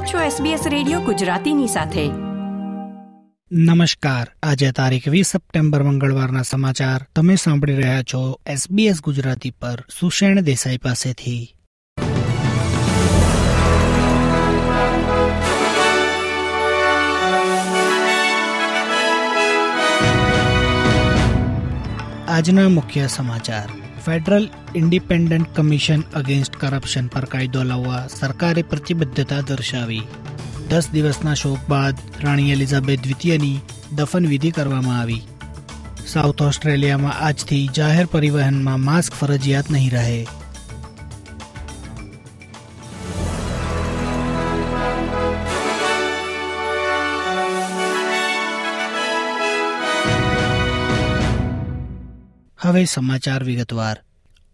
આપ છો SBS radio ગુજરાતીની સાથે. નમસ્કાર. આજે તારીખ વીસ સપ્ટેમ્બર મંગળવારના સમાચાર તમે સાંભળી રહ્યા છો SBS ગુજરાતી પર સુષેણ દેસાઈ પાસેથી. આજના મુખ્ય સમાચાર. Federal Independent Commission Against Corruption પર કાયદો લાવવા સરકારે પ્રતિબદ્ધતા દર્શાવી. દસ દિવસના શોક બાદ રાણી એલિઝાબેથ દ્વિતીયની દફન વિધિ કરવામાં આવી. સાઉથ ઓસ્ટ્રેલિયામાં આજથી જાહેર પરિવહનમાં માસ્ક ફરજિયાત નહીં રહે. હવે સમાચાર વિગતવાર.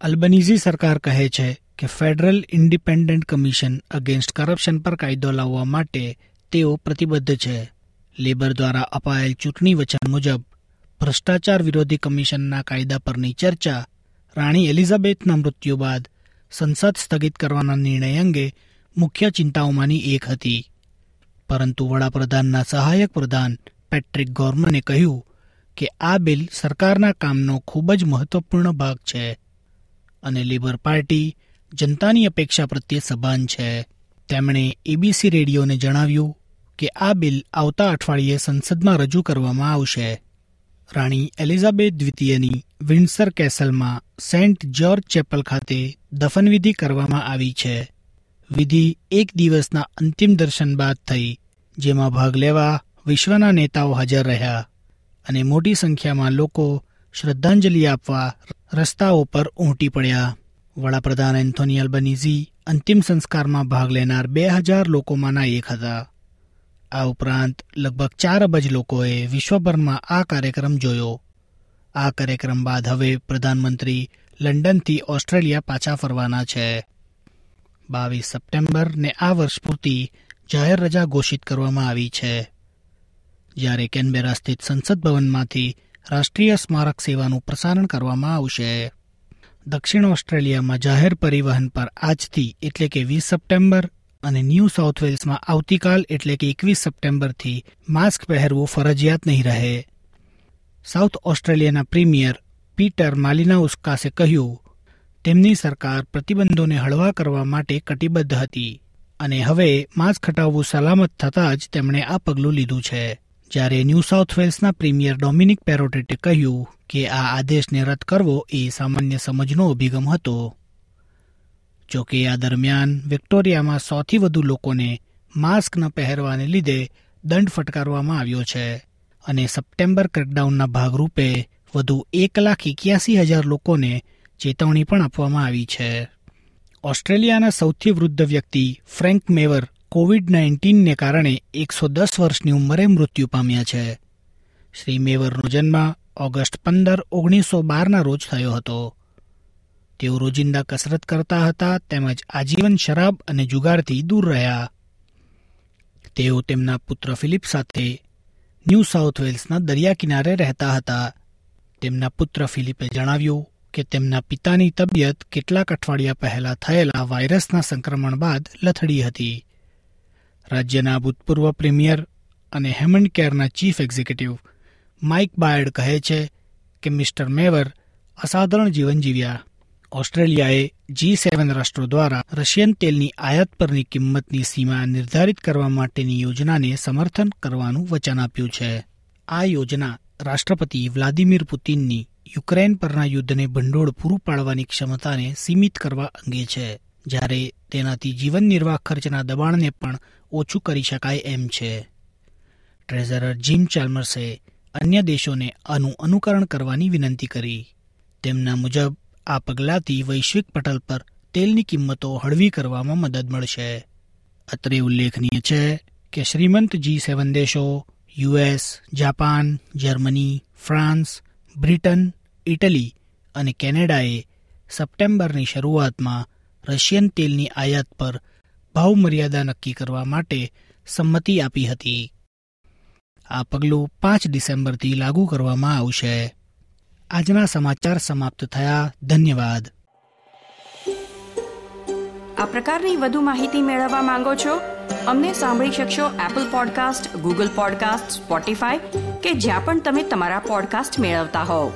અલ્બનીઝી સરકાર કહે છે કે Federal Independent Commission Against Corruption પર કાયદો લાવવા માટે તેઓ પ્રતિબદ્ધ છે. લેબર દ્વારા અપાયેલ ચૂંટણી વચન મુજબ, ભ્રષ્ટાચાર વિરોધી કમિશનના કાયદા પરની ચર્ચા, રાણી એલિઝાબેથના મૃત્યુ બાદ સંસદ સ્થગિત કરવાના નિર્ણય અંગે મુખ્ય ચિંતાઓમાંની એક હતી. પરંતુ વડાપ્રધાનના સહાયક પ્રધાન પેટ્રિક ગોર્મને કહ્યું કે આ બિલ સરકારના કામનો ખૂબ જ મહત્વપૂર્ણ ભાગ છે અને લિબર પાર્ટી જનતાની અપેક્ષા પ્રત્યે સભાન છે. તેમણે એબીસી રેડિયોને જણાવ્યું કે આ બિલ આવતા અઠવાડિયે સંસદમાં રજૂ કરવામાં આવશે. રાણી એલિઝાબેથ દ્વિતીયની વિન્સર કેસલમાં સેન્ટ જ્યોર્જ ચેપલ ખાતે દફનવિધિ કરવામાં આવી છે. વિધિ એક દિવસના અંતિમ દર્શન બાદ થઈ, જેમાં ભાગ લેવા વિશ્વના નેતાઓ હાજર રહ્યા. અને મોટી સંખ્યામાં લોકો શ્રદ્ધાંજલિ આપવા રસ્તાઓ પર ઉમટી પડ્યા. વડાપ્રધાન એન્થોની અલ્બનીઝી અંતિમ સંસ્કારમાં ભાગ લેનાર બે હજાર લોકોમાંના એક હતા. આ ઉપરાંત લગભગ ચાર અબજ લોકોએ વિશ્વભરમાં આ કાર્યક્રમ જોયો. આ કાર્યક્રમ બાદ હવે પ્રધાનમંત્રી લંડનથી ઓસ્ટ્રેલિયા પાછા ફરવાના છે. બાવીસ સપ્ટેમ્બરને આ વર્ષ પૂરતી જાહેર રજા ઘોષિત કરવામાં આવી છે. જ્યારે કેનબેરા સ્થિત સંસદ ભવનમાંથી રાષ્ટ્રીય સ્મારક સેવાનું પ્રસારણ કરવામાં આવશે. દક્ષિણ ઓસ્ટ્રેલિયામાં જાહેર પરિવહન પર આજથી એટલે કે વીસ સપ્ટેમ્બર અને ન્યૂ સાઉથ વેલ્સમાં આવતીકાલ એટલે કે એકવીસ સપ્ટેમ્બરથી માસ્ક પહેરવું ફરજિયાત નહીં રહે. સાઉથ ઓસ્ટ્રેલિયાના પ્રીમિયર પીટર માલિના ઉસ્કાસે કહ્યું, તેમની સરકાર પ્રતિબંધોને હળવા કરવા માટે કટિબદ્ધ હતી અને હવે માસ્ક હટાવવું સલામત થતાં જ તેમણે આ પગલું લીધું છે. જ્યારે ન્યૂ સાઉથ વેલ્સના પ્રીમિયર ડોમિનિક પેરોટેટે કહ્યું કે આ આદેશને રદ કરવો એ સામાન્ય સમજનો અભિગમ હતો. જોકે આ દરમિયાન વિક્ટોરિયામાં સૌથી વધુ લોકોને માસ્ક ન પહેરવાને લીધે દંડ ફટકારવામાં આવ્યો છે અને સપ્ટેમ્બર ક્રેકડાઉનના ભાગરૂપે વધુ એક લાખ એક્યાસી હજાર લોકોને ચેતવણી પણ આપવામાં આવી છે. ઓસ્ટ્રેલિયાના સૌથી વૃદ્ધ વ્યક્તિ ફ્રેન્ક મેવર કોવિડ નાઇન્ટીનને કારણે એકસો દસ વર્ષની ઉંમરે મૃત્યુ પામ્યા છે. શ્રી મેવરનો જન્મ ઓગસ્ટ પંદર ઓગણીસો બારના રોજ થયો હતો. તેઓ રોજિંદા કસરત કરતા હતા તેમજ આજીવન શરાબ અને જુગારથી દૂર રહ્યા. તેઓ તેમના પુત્ર ફિલિપ સાથે ન્યૂ સાઉથ વેલ્સના દરિયા કિનારે રહેતા હતા. તેમના પુત્ર ફિલિપે જણાવ્યું કે તેમના પિતાની તબિયત કેટલાક અઠવાડિયા પહેલા થયેલા વાયરસના સંક્રમણ બાદ લથડી હતી. રાજ્યના ભૂતપૂર્વ પ્રીમિયર અને હેમન્ડ કેરના ચીફ એક્ઝિક્યુટિવ માઇક બાયડ કહે છે કે મિસ્ટર મેવર અસાધારણ જીવન જીવ્યા. ઓસ્ટ્રેલિયાએ જી સેવન રાષ્ટ્રો દ્વારા રશિયન તેલની આયાત પરની કિંમતની સીમા નિર્ધારિત કરવા માટેની યોજનાને સમર્થન કરવાનું વચન આપ્યું છે. આ યોજના રાષ્ટ્રપતિ વ્લાદિમીર પુતિનની યુક્રેન પરના યુદ્ધને ભંડોળ પૂરું પાડવાની ક્ષમતાને સીમિત કરવા અંગે છે. જ્યારે તેનાથી જીવન નિર્વાહ ખર્ચના દબાણને પણ ઓછું કરી શકાય એમ છે. ટ્રેઝરર જીમ ચાલ્મર્સે અન્ય દેશોને આનું અનુકરણ કરવાની વિનંતી કરી. તેમના મુજબ, આ પગલાંથી વૈશ્વિક પટલ પર તેલની કિંમતો હળવી કરવામાં મદદ મળશે. અત્રે ઉલ્લેખનીય છે કે શ્રીમંત જી સેવન દેશો, US, Japan, Germany, France, Britain, Italy અને કેનેડાએ સપ્ટેમ્બરની શરૂઆતમાં રશિયન તેલની આયાત પર ભાવ મર્યાદા નક્કી કરવા માટે સંમતિ આપી હતી. આ પગલું પાંચ ડિસેમ્બરથી લાગુ કરવામાં આવશે. આજના સમાચાર સમાપ્ત થયા. ધન્યવાદ. આ પ્રકારની વધુ માહિતી મેળવવા માંગો છો? અમને સાંભળી શકશો Apple podcast Google podcast Spotify કે જ્યાં પણ તમે તમારા પોડકાસ્ટ મેળવતા હોવ.